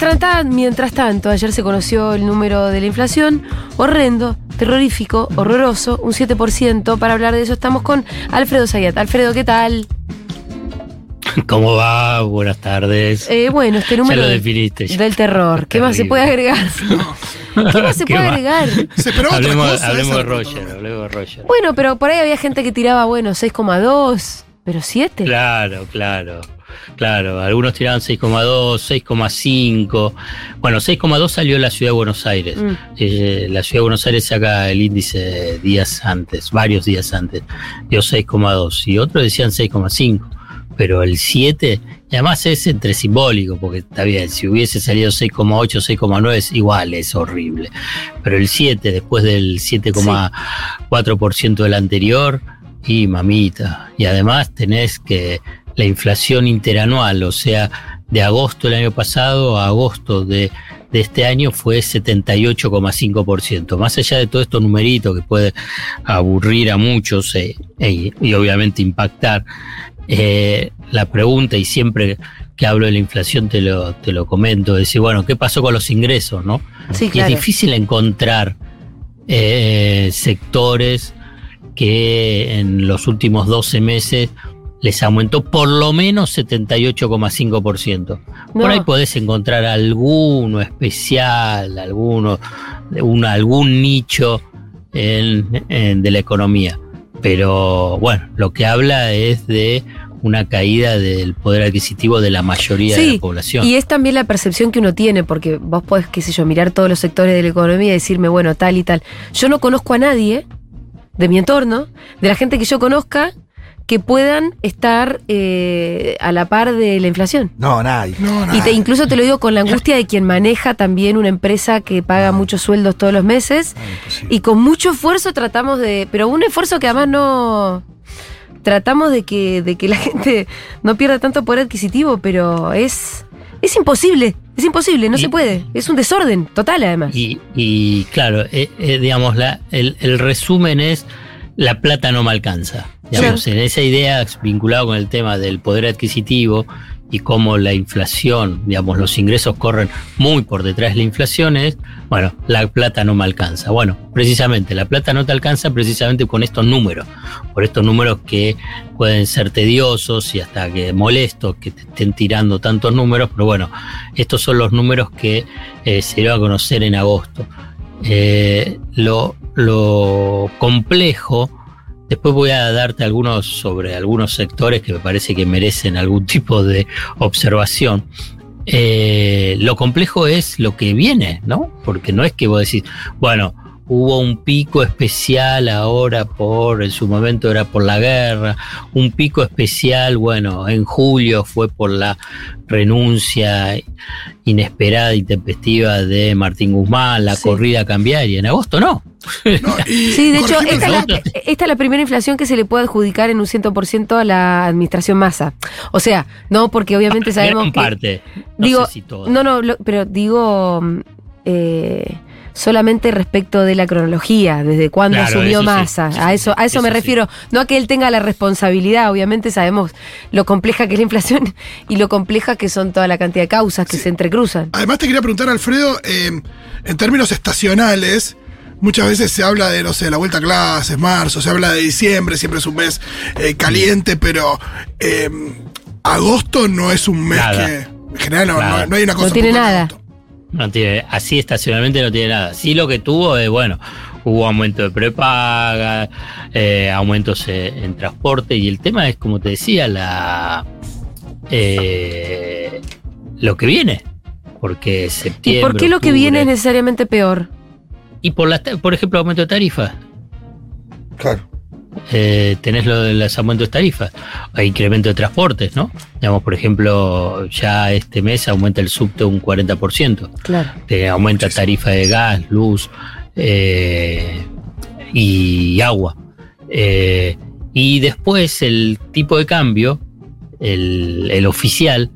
Mientras, ta- mientras tanto, ayer se conoció el número de la inflación, horrendo, terrorífico, horroroso, un 7%. Para hablar de eso estamos con Alfredo Zayat. Alfredo, ¿qué tal? ¿Cómo va? Buenas tardes. Eh, bueno, este número lo de- definiste ya. del terror. ¿Qué más se puede agregar? ¿Qué más se ¿Qué puede más? agregar? Se esperaba otra hablemos cosa, hablemos esa de Roger, hablemos de Roger. Bueno, pero por ahí había gente que tiraba, bueno, 6,2, pero 7. Claro, claro, claro. Algunos tiraban 6,2, 6,5. Bueno, 6,2 salió la ciudad de Buenos Aires. Mm. Eh, la ciudad de Buenos Aires saca el índice días antes, varios días antes. Dio 6,2 y otros decían 6,5. Pero el 7, y además es entre simbólico, porque está bien, si hubiese salido 6,8, 6,9 es igual, es horrible. Pero el 7, después del 7,4% del anterior, y mamita. Y además tenés que la inflación interanual, o sea, de agosto del año pasado a agosto de, de este año fue 78,5%. Más allá de todo estos numeritos que puede aburrir a muchos eh, e- y obviamente impactar, eh, la pregunta, y siempre que hablo de la inflación te lo, te lo comento, es decir, bueno, ¿qué pasó con los ingresos? ¿no? Sí, Y es difícil encontrar eh, sectores que en los últimos 12 meses les aumentó por lo menos 78,5%. No. Por ahí podés encontrar alguno especial, alguno, una- algún nicho en- en- de la economía. Pero bueno, lo que habla es de una caída del poder adquisitivo de la mayoría de la población. Y es también la percepción que uno tiene, porque vos podés, qué sé yo, mirar todos los sectores de la economía y decirme, bueno, tal y tal. Yo no conozco a nadie de mi entorno, de la gente que yo conozca, que puedan estar eh, a la par de la inflación. No, nadie. No, Y te, incluso te lo digo con la angustia de quien maneja también una empresa que paga muchos sueldos todos los meses. No, imposible. Y con mucho esfuerzo tratamos de. Pero un esfuerzo que además no. Tratamos de que, de que la gente no pierda tanto poder adquisitivo, pero es. Es imposible. Es imposible, no Y- se puede. Es un desorden total, además. Y, y, claro, eh, eh, digamos, la, el, el resumen es la plata no me alcanza. Digamos, en esa idea vinculado con el tema del poder adquisitivo y cómo la inflación, digamos, los ingresos corren muy por detrás de la inflación es, bueno, la plata no me alcanza. Bueno, precisamente, la plata no te alcanza precisamente con estos números, por estos números que pueden ser tediosos y hasta que molestos que te estén tirando tantos números, pero bueno, estos son los números que eh, se dio a conocer en agosto. Eh, lo, lo complejo, después voy a darte algunos sobre algunos sectores que me parece que merecen algún tipo de observación. Eh, lo complejo es lo que viene, ¿no? Porque no es que vos decís, bueno, hubo un pico especial ahora por, en su momento era por la guerra, un pico especial, bueno, en julio fue por la renuncia inesperada y tempestiva de Martín Guzmán, la Sí. corrida cambiaria, en agosto no. Sí, de hecho, esta es, la, nosotros. esta es la primera inflación que se le puede adjudicar en un 100% a la administración Massa. O sea, no porque obviamente sabemos Gran que... parte. No digo, sé si todo. No, no, lo- pero digo mm, eh, solamente respecto de la cronología, desde cuándo Claro, asumió sí, Massa. eso a sí, eso, a eso, eso me sí. refiero. No a que él tenga la responsabilidad, obviamente sabemos lo compleja que es la inflación y lo compleja que son toda la cantidad de causas que se entrecruzan. Además te quería preguntar, Alfredo, eh, en términos estacionales, muchas veces se habla de, no sé, la vuelta a clases, marzo, se habla de diciembre, siempre es un mes eh, caliente, pero eh, agosto no es un mes Nada. que... En general no, Nada. no- no hay una cosa... No tiene nada. agosto. No tiene, así estacionalmente no tiene nada. Sí lo que tuvo es, bueno, hubo aumento de prepaga, eh, aumentos eh, en transporte y el tema es, como te decía, la eh, lo que viene. Porque ¿Y septiembre. por qué lo que viene es necesariamente peor? Y por, las ta- por ejemplo, aumento de tarifas. Claro. Eh, tenés lo de los aumentos de tarifas, hay incremento de transportes, ¿no? Digamos, por ejemplo, ya este mes aumenta el subte un 40%. Claro. te aumenta tarifa de gas, luz eh, y agua. Eh, y después el tipo de cambio, el, el oficial,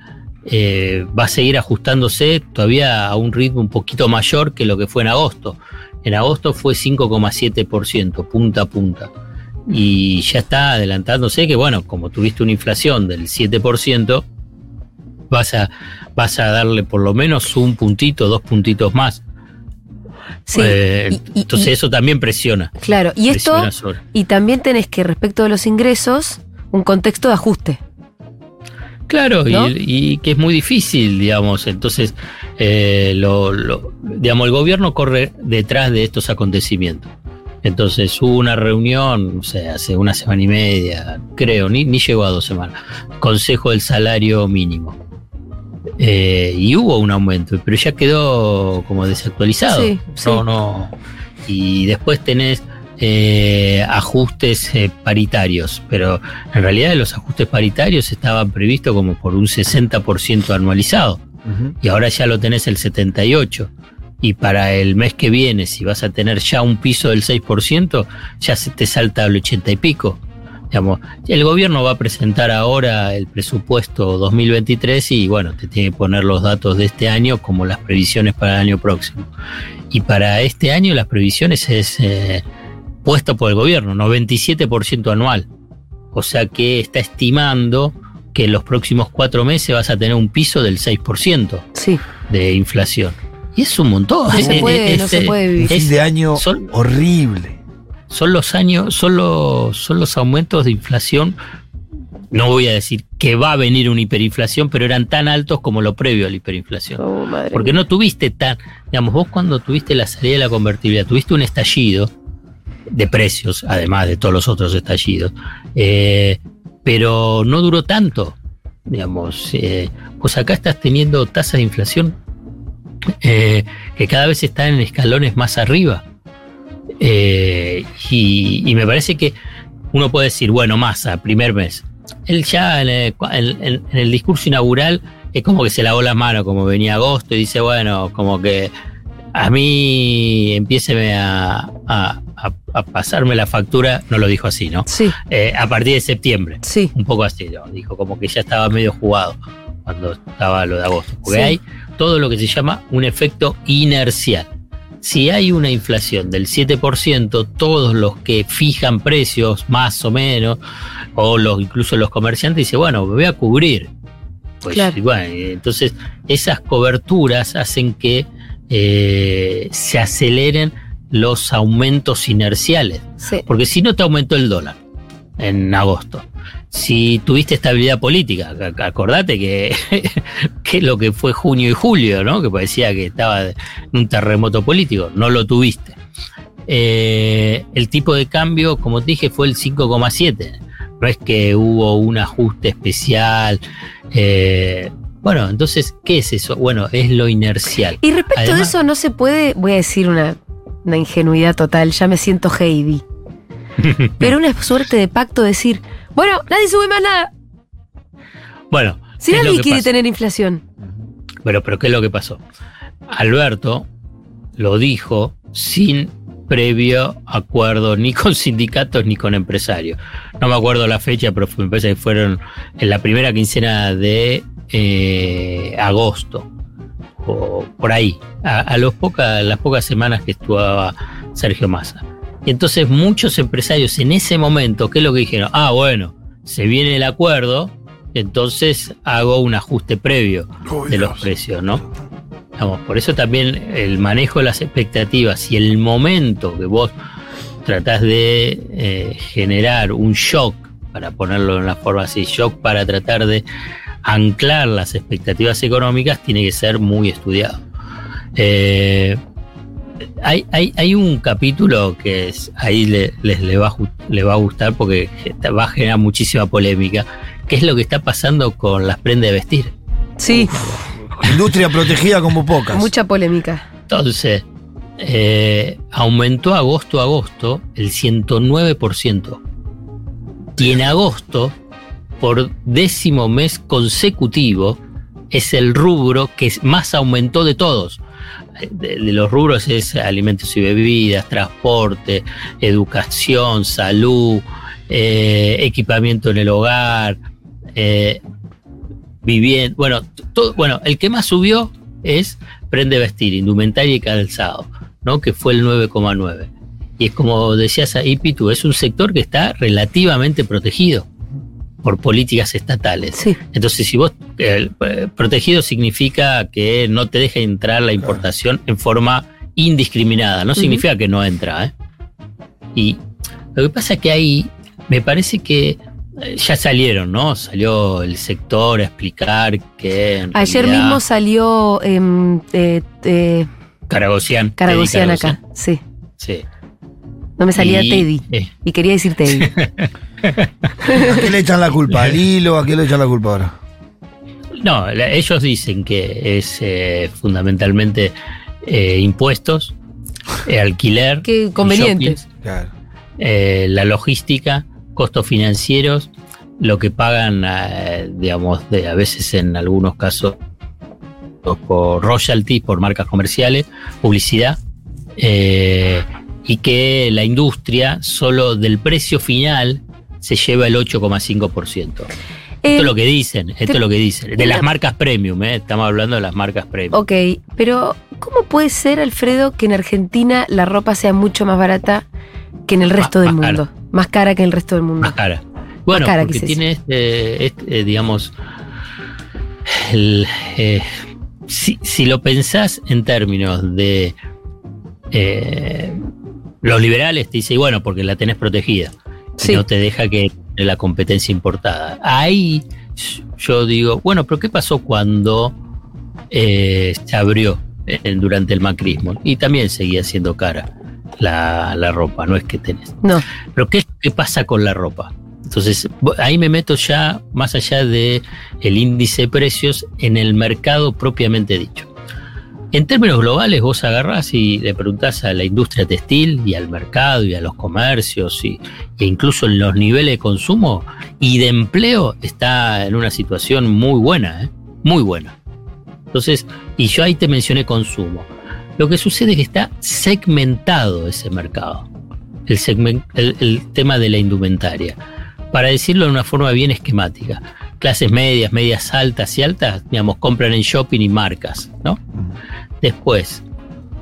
eh, va a seguir ajustándose todavía a un ritmo un poquito mayor que lo que fue en agosto. En agosto fue 5,7%, punta a punta. Y ya está adelantándose que, bueno, como tuviste una inflación del 7%, vas a, vas a darle por lo menos un puntito, dos puntitos más. Sí, Eh, y- y- entonces y- eso también presiona. Claro, y esto, sobre- y también tenés que respecto de los ingresos, un contexto de ajuste. Claro, y que es muy difícil, digamos. Entonces, eh, lo, lo- digamos, el gobierno corre detrás de estos acontecimientos. Entonces hubo una reunión, o sea, hace una semana y media, creo, ni, ni llegó a dos semanas, Consejo del Salario Mínimo. Eh, y hubo un aumento, pero ya quedó como desactualizado. Sí, sí. No, no. Y después tenés eh, ajustes eh, paritarios, pero en realidad los ajustes paritarios estaban previstos como por un 60% anualizado y ahora ya lo tenés el 78%. Y para el mes que viene, si vas a tener ya un piso del 6%, ya se te salta al 80 y pico. Digamos, el gobierno va a presentar ahora el presupuesto 2023 y bueno, te tiene que poner los datos de este año como las previsiones para el año próximo. Y para este año las previsiones es eh, puesto por el gobierno, 97% anual. O sea que está estimando que en los próximos cuatro meses vas a tener un piso del 6% Sí, de inflación. Y es un montón. no se Eh, puede, no este- se puede vivir. Fin Es- de año son- horrible. son los años, son los, son los aumentos de inflación. No voy a decir que va a venir una hiperinflación, pero eran tan altos como lo previo a la hiperinflación. Oh, madre Porque mía. no tuviste tan, digamos, vos cuando tuviste la salida de la convertibilidad, tuviste un estallido de precios, además de todos los otros estallidos, eh, pero no duró tanto, digamos. eh, pues acá estás teniendo tasas de inflación eh, que cada vez están en escalones más arriba. Eh, y, y me parece que uno puede decir, bueno, Massa, primer mes. Él ya en el, en- en- el discurso inaugural es como que se lavó las manos, como venía agosto, y dice, bueno, como que a mí empiéceme a, a- a- a pasarme la factura, no lo dijo así, ¿no? Sí, Eh, a partir de septiembre, sí, un poco así, ¿no? Dijo como que ya estaba medio jugado cuando estaba lo de agosto, porque Sí. hay todo lo que se llama un efecto inercial. Si hay una inflación del 7%, todos los que fijan precios más o menos, o los, incluso los comerciantes, dicen, bueno, me voy a cubrir. Pues Claro. bueno, entonces esas coberturas hacen que eh, se aceleren los aumentos inerciales. sí. Porque si no te aumentó el dólar en agosto, si tuviste estabilidad política, ac- acordate que, que lo que fue junio y julio, ¿no? que parecía que estaba en un terremoto político, no lo tuviste. Eh, el tipo de cambio, como te dije, fue el 5,7. No es que hubo un ajuste especial. eh, bueno, entonces, ¿qué es eso? Bueno, es lo inercial. Y respecto de eso, no se puede, voy a decir una, una ingenuidad total, ya me siento Heidi. Pero una suerte de pacto decir, bueno, nadie sube más nada. Bueno, Si ¿qué es lo nadie quiere tener inflación. Bueno, pero ¿qué es lo que pasó? Alberto lo dijo sin previo acuerdo ni con sindicatos ni con empresarios. No me acuerdo la fecha, pero me parece que fueron en la primera quincena de eh, agosto o por ahí, a, a los poca- las pocas semanas que estuvo Sergio Massa. Y entonces muchos empresarios en ese momento, ¿qué es lo que dijeron? Ah, bueno, se viene el acuerdo, entonces hago un ajuste previo Uy, de los precios, ¿no? Vamos, por eso también el manejo de las expectativas y el momento que vos tratás de eh, generar un shock, para ponerlo en la forma así, shock para tratar de anclar las expectativas económicas, tiene que ser muy estudiado. Eh, hay, hay, hay un capítulo que es, ahí le, les, le, va a, ju- le va a gustar porque va a generar muchísima polémica, que es lo que está pasando con las prendas de vestir. Sí, Industria protegida como pocas. mucha polémica. Entonces, eh, aumentó agosto a agosto el 109%. Y en agosto, por décimo mes consecutivo, es el rubro que más aumentó de todos. De, los rubros es alimentos y bebidas, transporte, educación, salud, eh, equipamiento en el hogar, eh, vivienda. Bueno, todo, bueno, el que más subió es prende vestir, indumentaria y calzado, ¿no? Que fue el 9,9. Y es como decías ahí, Pitu, es un sector que está relativamente protegido. Por políticas estatales. Sí. Entonces, si vos, eh, protegido significa que no te deja entrar la importación en forma indiscriminada, no significa que no entra. ¿eh? Y lo que pasa es que ahí me parece que eh, ya salieron, ¿no? Salió el sector a explicar que. en Ayer realidad- mismo salió em, eh, eh, Caragosian. Caragosian Teddy acá. Sí. Sí. No me salía Y, Teddy. eh, Y quería decir Teddy. ¿A qué le echan la culpa? ¿Al hilo? ¿A qué le echan la culpa ahora? No, la- ellos dicen que es eh, fundamentalmente eh, impuestos, eh, alquiler, Qué conveniente. shoppings, Claro. eh, la logística, costos financieros, lo que pagan, eh, digamos, de, a veces en algunos casos por royalties, por marcas comerciales, publicidad, eh, y que la industria solo del precio final se lleva el 8,5%. Eh, Esto es lo que dicen, esto te- es lo que dicen. De las marcas premium, ¿eh? estamos hablando de las marcas premium. Ok, pero ¿cómo puede ser, Alfredo, que en Argentina la ropa sea mucho más barata que en el resto Más- del más mundo? Más cara que en el resto del mundo. Más cara. Bueno, cara, porque tiene este, este, eh, digamos, el, eh, si, si lo pensás en términos de eh, los liberales, te dicen, bueno, porque la tenés protegida, Sí. no te deja que entre la competencia importada. Ahí yo digo, bueno, pero ¿qué pasó cuando eh, se abrió eh, durante el macrismo? Y también seguía siendo cara la, la ropa, no es que tenés. No. Pero ¿qué, qué pasa con la ropa? Entonces, ahí me meto ya más allá de el índice de precios en el mercado propiamente dicho. En términos globales, vos agarrás y le preguntás a la industria textil y al mercado y a los comercios y, e incluso en los niveles de consumo y de empleo está en una situación muy buena, ¿eh? muy buena. Entonces, y yo ahí te mencioné consumo. Lo que sucede es que está segmentado ese mercado el, el, el tema de la indumentaria. Para decirlo de una forma bien esquemática, clases medias, medias altas y altas, digamos, compran en shopping y marcas, ¿no? Después,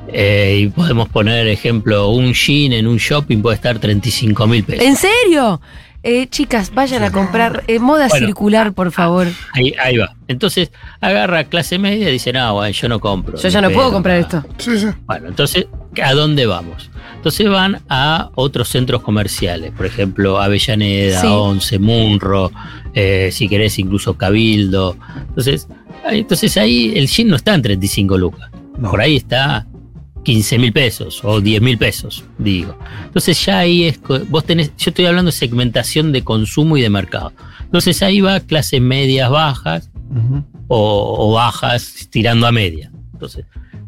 eh, y podemos poner ejemplo, un jean en un shopping puede estar 35 mil pesos. ¿En serio? Eh, chicas, vayan a comprar eh, moda Bueno. circular, por favor. Ahí, ahí va. Entonces, agarra clase media y dice, no, bueno, yo no compro. Yo ya no puedo pedo". comprar esto. Sí, sí. Bueno, entonces, ¿a dónde vamos? Entonces van a otros centros comerciales, por ejemplo, Avellaneda, Sí. Once, Munro, eh, si querés incluso Cabildo. Entonces, entonces ahí el jean no está en 35 lucas, No. por ahí está 15 mil pesos o 10 mil pesos, digo. Entonces ya ahí es, vos tenés, yo estoy hablando de segmentación de consumo y de mercado. Entonces ahí va clases medias bajas, o, o bajas tirando a media. Entonces,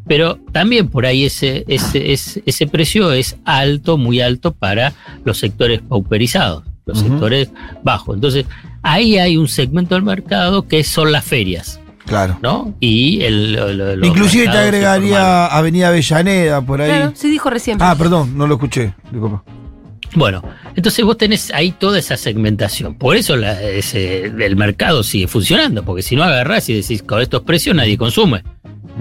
pero también por ahí ese, ese, ese, ese precio es alto, muy alto para los sectores pauperizados, los sectores bajos. Entonces, ahí hay un segmento del mercado que son las ferias, Claro. ¿no? Y el, lo- Inclusive te agregaría Avenida Avellaneda por ahí. Claro, sí dijo recién. Ah, perdón, no lo escuché. Disculpa. Bueno, entonces vos tenés ahí toda esa segmentación. Por eso la- ese- el mercado sigue funcionando, porque si no agarrás y decís con estos precios nadie consume.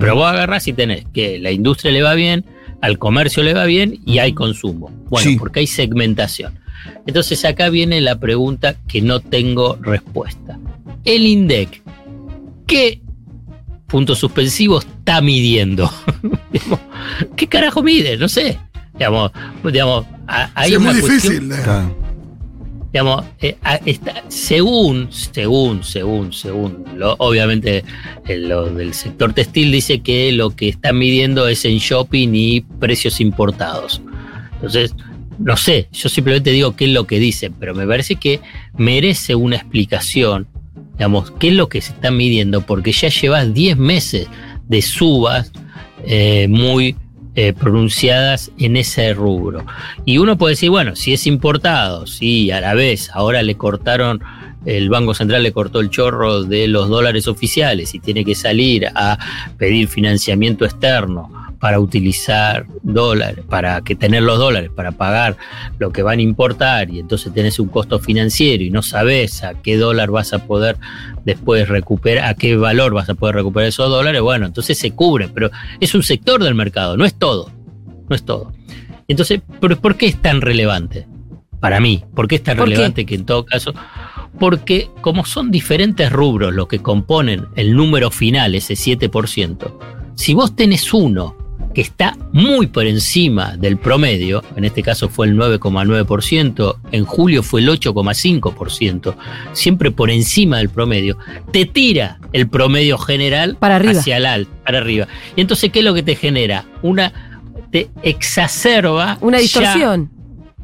Pero vos agarrás y tenés que la industria le va bien, al comercio le va bien y hay consumo. Bueno, Sí. porque hay segmentación. Entonces acá viene la pregunta que no tengo respuesta. El INDEC, ¿qué punto suspensivo está midiendo? ¿Qué carajo mide? No sé. Digamos, digamos, hay Sí, es muy cuestión- difícil. Claro. digamos, eh, está- según, según, según, según, lo- obviamente eh, lo del sector textil dice que lo que están midiendo es en shopping y precios importados. Entonces, no sé, yo simplemente digo qué es lo que dicen, pero me parece que merece una explicación, digamos, qué es lo que se está midiendo, porque ya llevas 10 meses de subas eh, muy eh, pronunciadas en ese rubro. Y uno puede decir, bueno, si es importado, si a la vez ahora le cortaron, el Banco Central le cortó el chorro de los dólares oficiales y tiene que salir a pedir financiamiento externo para utilizar dólares, para que tener los dólares para pagar lo que van a importar y entonces tenés un costo financiero y no sabes a qué dólar vas a poder después recuperar, a qué valor vas a poder recuperar esos dólares, bueno, entonces se cubre, pero es un sector del mercado, no es todo, no es todo. Entonces, ¿por, por qué es tan relevante? Para mí, ¿por qué es tan relevante que en todo caso? Porque como son diferentes rubros los que componen el número final, ese 7%, si vos tenés uno que está muy por encima del promedio, en este caso fue el 9,9%, en julio fue el 8,5%, siempre por encima del promedio, te tira el promedio general Para arriba. hacia el alto, para arriba. Y entonces, ¿qué es lo que te genera? Una, te exacerba Una ya- distorsión.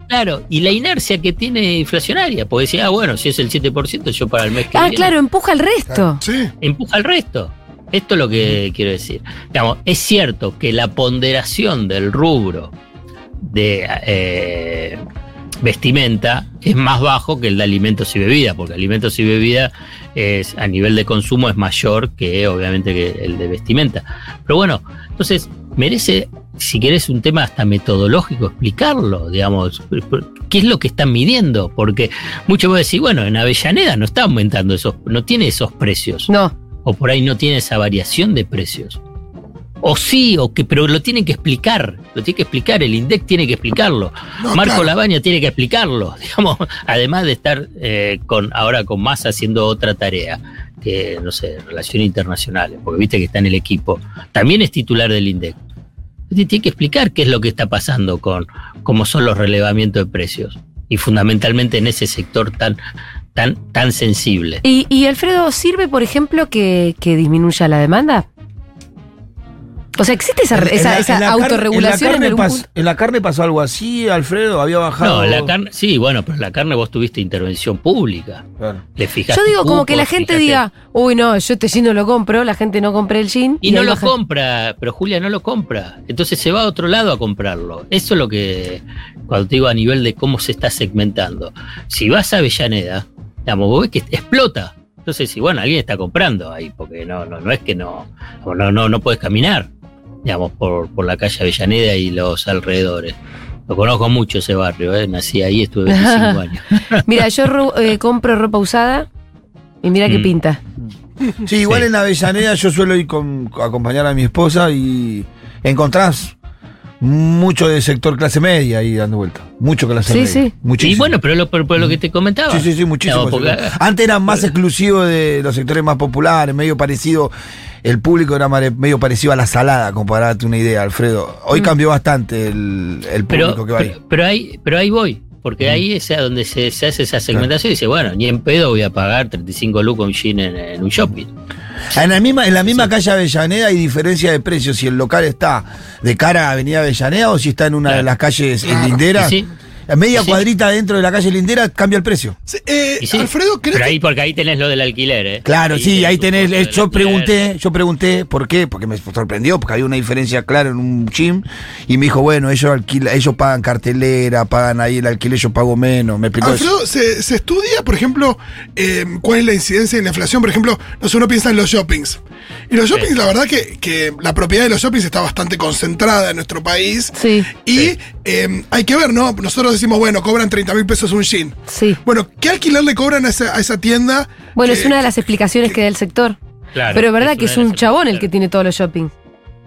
claro, y la inercia que tiene inflacionaria, porque decía, ah, bueno, si es el 7%, yo para el mes que Ah, viene claro, empuja el resto. Sí. empuja al resto. Esto es lo que quiero decir. Digamos, es cierto que la ponderación del rubro de eh, vestimenta es más bajo que el de alimentos y bebidas, porque alimentos y bebidas es, a nivel de consumo es mayor que obviamente el de vestimenta. Pero bueno, entonces merece, si querés, un tema hasta metodológico explicarlo, digamos, qué es lo que están midiendo, porque muchos van a decir, bueno, en Avellaneda no está aumentando esos, no tiene esos precios No. O por ahí no tiene esa variación de precios. O sí, o que, pero lo tienen que explicar, lo tiene que explicar, el INDEC tiene que explicarlo, No, Marco claro. Labaña tiene que explicarlo, digamos, además de estar eh, con ahora con más haciendo otra tarea, que no sé, relaciones internacionales, porque viste que está en el equipo, también es titular del INDEC. Tiene que explicar qué es lo que está pasando con cómo son los relevamientos de precios y fundamentalmente en ese sector tan tan tan sensible. ¿Y, y, Alfredo, sirve, por ejemplo, que, que disminuya la demanda? O sea, ¿existe esa, En- en esa, la- esa en la carne- autorregulación en, en la, carne algún pas- punto? en la carne pasó algo así, Alfredo, había bajado. No, la carne, sí, bueno, pero la carne vos tuviste intervención pública. Claro. Le fijaste Yo digo como que la gente fijaste- diga, uy, no, yo este jean no lo compro, la gente no compra el jean. Y no lo baja. compra, pero Julia no lo compra. Entonces se va a otro lado a comprarlo. Eso es lo que, cuando te digo a nivel de cómo se está segmentando. Si vas a Avellaneda, digamos, vos ves que explota. Entonces, si bueno, alguien está comprando ahí, porque no, no, no es que no, no, no, no puedes caminar, digamos, por, por la calle Avellaneda y los alrededores. Lo conozco mucho ese barrio, ¿eh? nací ahí, estuve 25 años. Mira, yo ro- eh, compro ropa usada y mira qué Mm. pinta. Sí, igual Sí. en Avellaneda yo suelo ir con, a acompañar a mi esposa y encontrás mucho de sector clase media ahí dando vuelta. Mucho clase Sí, media. sí. Muchísimo. Y bueno, pero lo, pero lo que te comentaba. Sí, sí, sí, muchísimo. Porque- Antes era más exclusivo de los sectores más populares, medio parecido. El público era medio parecido a la salada, como para darte una idea, Alfredo. Hoy Mm. cambió bastante el, el público pero, que va ahí. pero, pero ahí, pero ahí voy, porque ahí es a donde se, se hace esa segmentación y dice, bueno, ni en pedo voy a pagar 35 lucas un jean en, en un shopping. En la misma, en la misma calle Avellaneda hay diferencia de precios si el local está de cara a Avenida Avellaneda o si está en una de las calles Claro. linderas. Sí, A media sí. cuadrita dentro de la calle lindera cambia el precio. Sí, eh, sí. Alfredo, ¿crees Pero que- ahí, porque ahí tenés lo del alquiler, ¿eh? Claro, sí, ahí tenés. eh, Yo pregunté, yo pregunté por qué, porque me sorprendió, porque había una diferencia clara en un gym. Y me dijo, bueno, ellos alquila, ellos pagan cartelera, pagan ahí el alquiler, yo pago menos. Me explicó eso. Alfredo, ¿se, se estudia, por ejemplo, eh, cuál es la incidencia de la inflación? Por ejemplo, no sé, uno piensa en los shoppings. Y los shoppings, Sí. la verdad que, que la propiedad de los shoppings está bastante concentrada en nuestro país. Sí, Y Sí. eh, hay que ver, ¿no? Nosotros decimos, bueno, cobran 30 mil pesos un jean. sí. Bueno, ¿qué alquiler le cobran a esa, a esa tienda? Bueno, que- es una de las explicaciones que da el sector. Claro, Pero es verdad que es un chabón el que tiene todos los shoppings.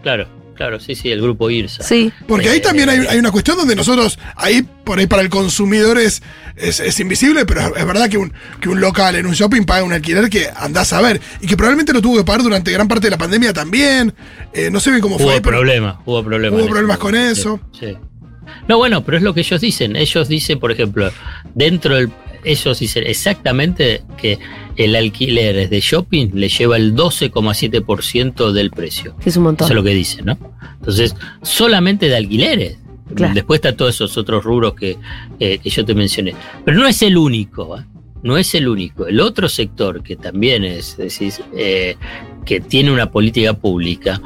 Claro, claro, sí, sí, el grupo IRSA. Sí. Porque ahí también hay, hay una cuestión donde nosotros, ahí por ahí para el consumidor es, es, es invisible, pero es, verdad que un, que un local en un shopping paga un alquiler que andás a ver y que probablemente lo tuvo que pagar durante gran parte de la pandemia también. Eh, no sé bien cómo Hubo fue. pero- problemas, hubo problemas. Hubo problemas con eso. Sí, sí. No, bueno, pero es lo que ellos dicen. Ellos dicen, por ejemplo, dentro del. Ellos dicen exactamente que el alquiler de shopping le lleva el 12,7% del precio. Es un montón. Eso es lo que dicen, ¿no? Entonces, solamente de alquileres. Claro. Después está todos esos otros rubros que, eh, que yo te mencioné. Pero no es el único, ¿eh? no es el único. El otro sector que también es, decís, eh, que tiene una política pública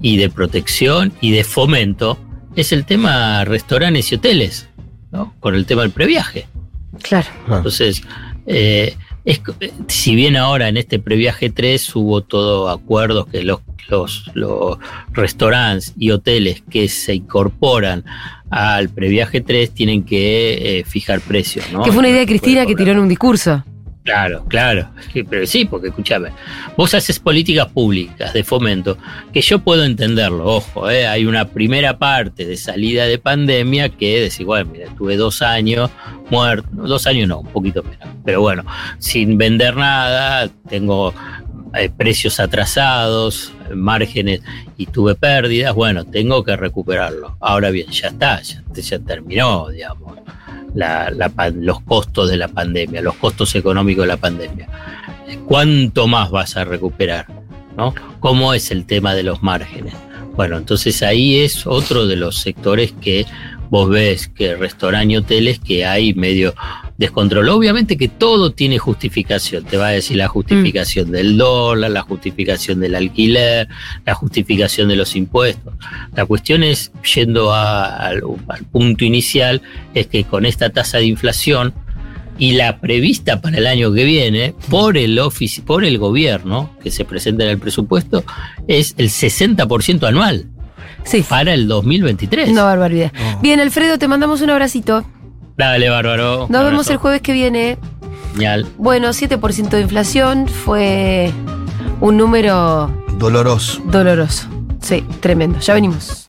y de protección y de fomento, es el tema restaurantes y hoteles, ¿no? Con el tema del previaje. Claro. Entonces, eh, es eh, si bien ahora en este previaje 3 hubo todo acuerdos que los, los, los restaurantes y hoteles que se incorporan al previaje 3 tienen que eh, fijar precios. ¿no? Que fue una idea de Cristina que tiró en un discurso. Claro, claro. Pero sí, porque escúchame, vos haces políticas públicas de fomento, que yo puedo entenderlo, ojo, eh, hay una primera parte de salida de pandemia que es igual, mira, tuve dos años muerto, dos años no, un poquito menos, pero bueno, sin vender nada, tengo eh, precios atrasados, márgenes y tuve pérdidas, bueno, tengo que recuperarlo. Ahora bien, ya está, ya, ya terminó, digamos la- los costos de la pandemia, los costos económicos de la pandemia. ¿Cuánto más vas a recuperar? ¿no? ¿Cómo es el tema de los márgenes? Bueno, entonces ahí es otro de los sectores que vos ves que restaurantes y hoteles que hay medio descontrol. Obviamente que todo tiene justificación. Te va a decir la justificación del dólar, la justificación del alquiler, la justificación de los impuestos. La cuestión es, yendo a- al, al punto inicial, es que con esta tasa de inflación y la prevista para el año que viene por el ofici- por el gobierno que se presenta en el presupuesto es el 60% anual Sí. para el 2023. Una barbaridad. No. Bien, Alfredo, te mandamos un abracito. Dale, bárbaro. Nos vemos el jueves que viene. Genial. Bueno, 7% de inflación fue un número Doloroso. doloroso. Sí, tremendo. Ya venimos.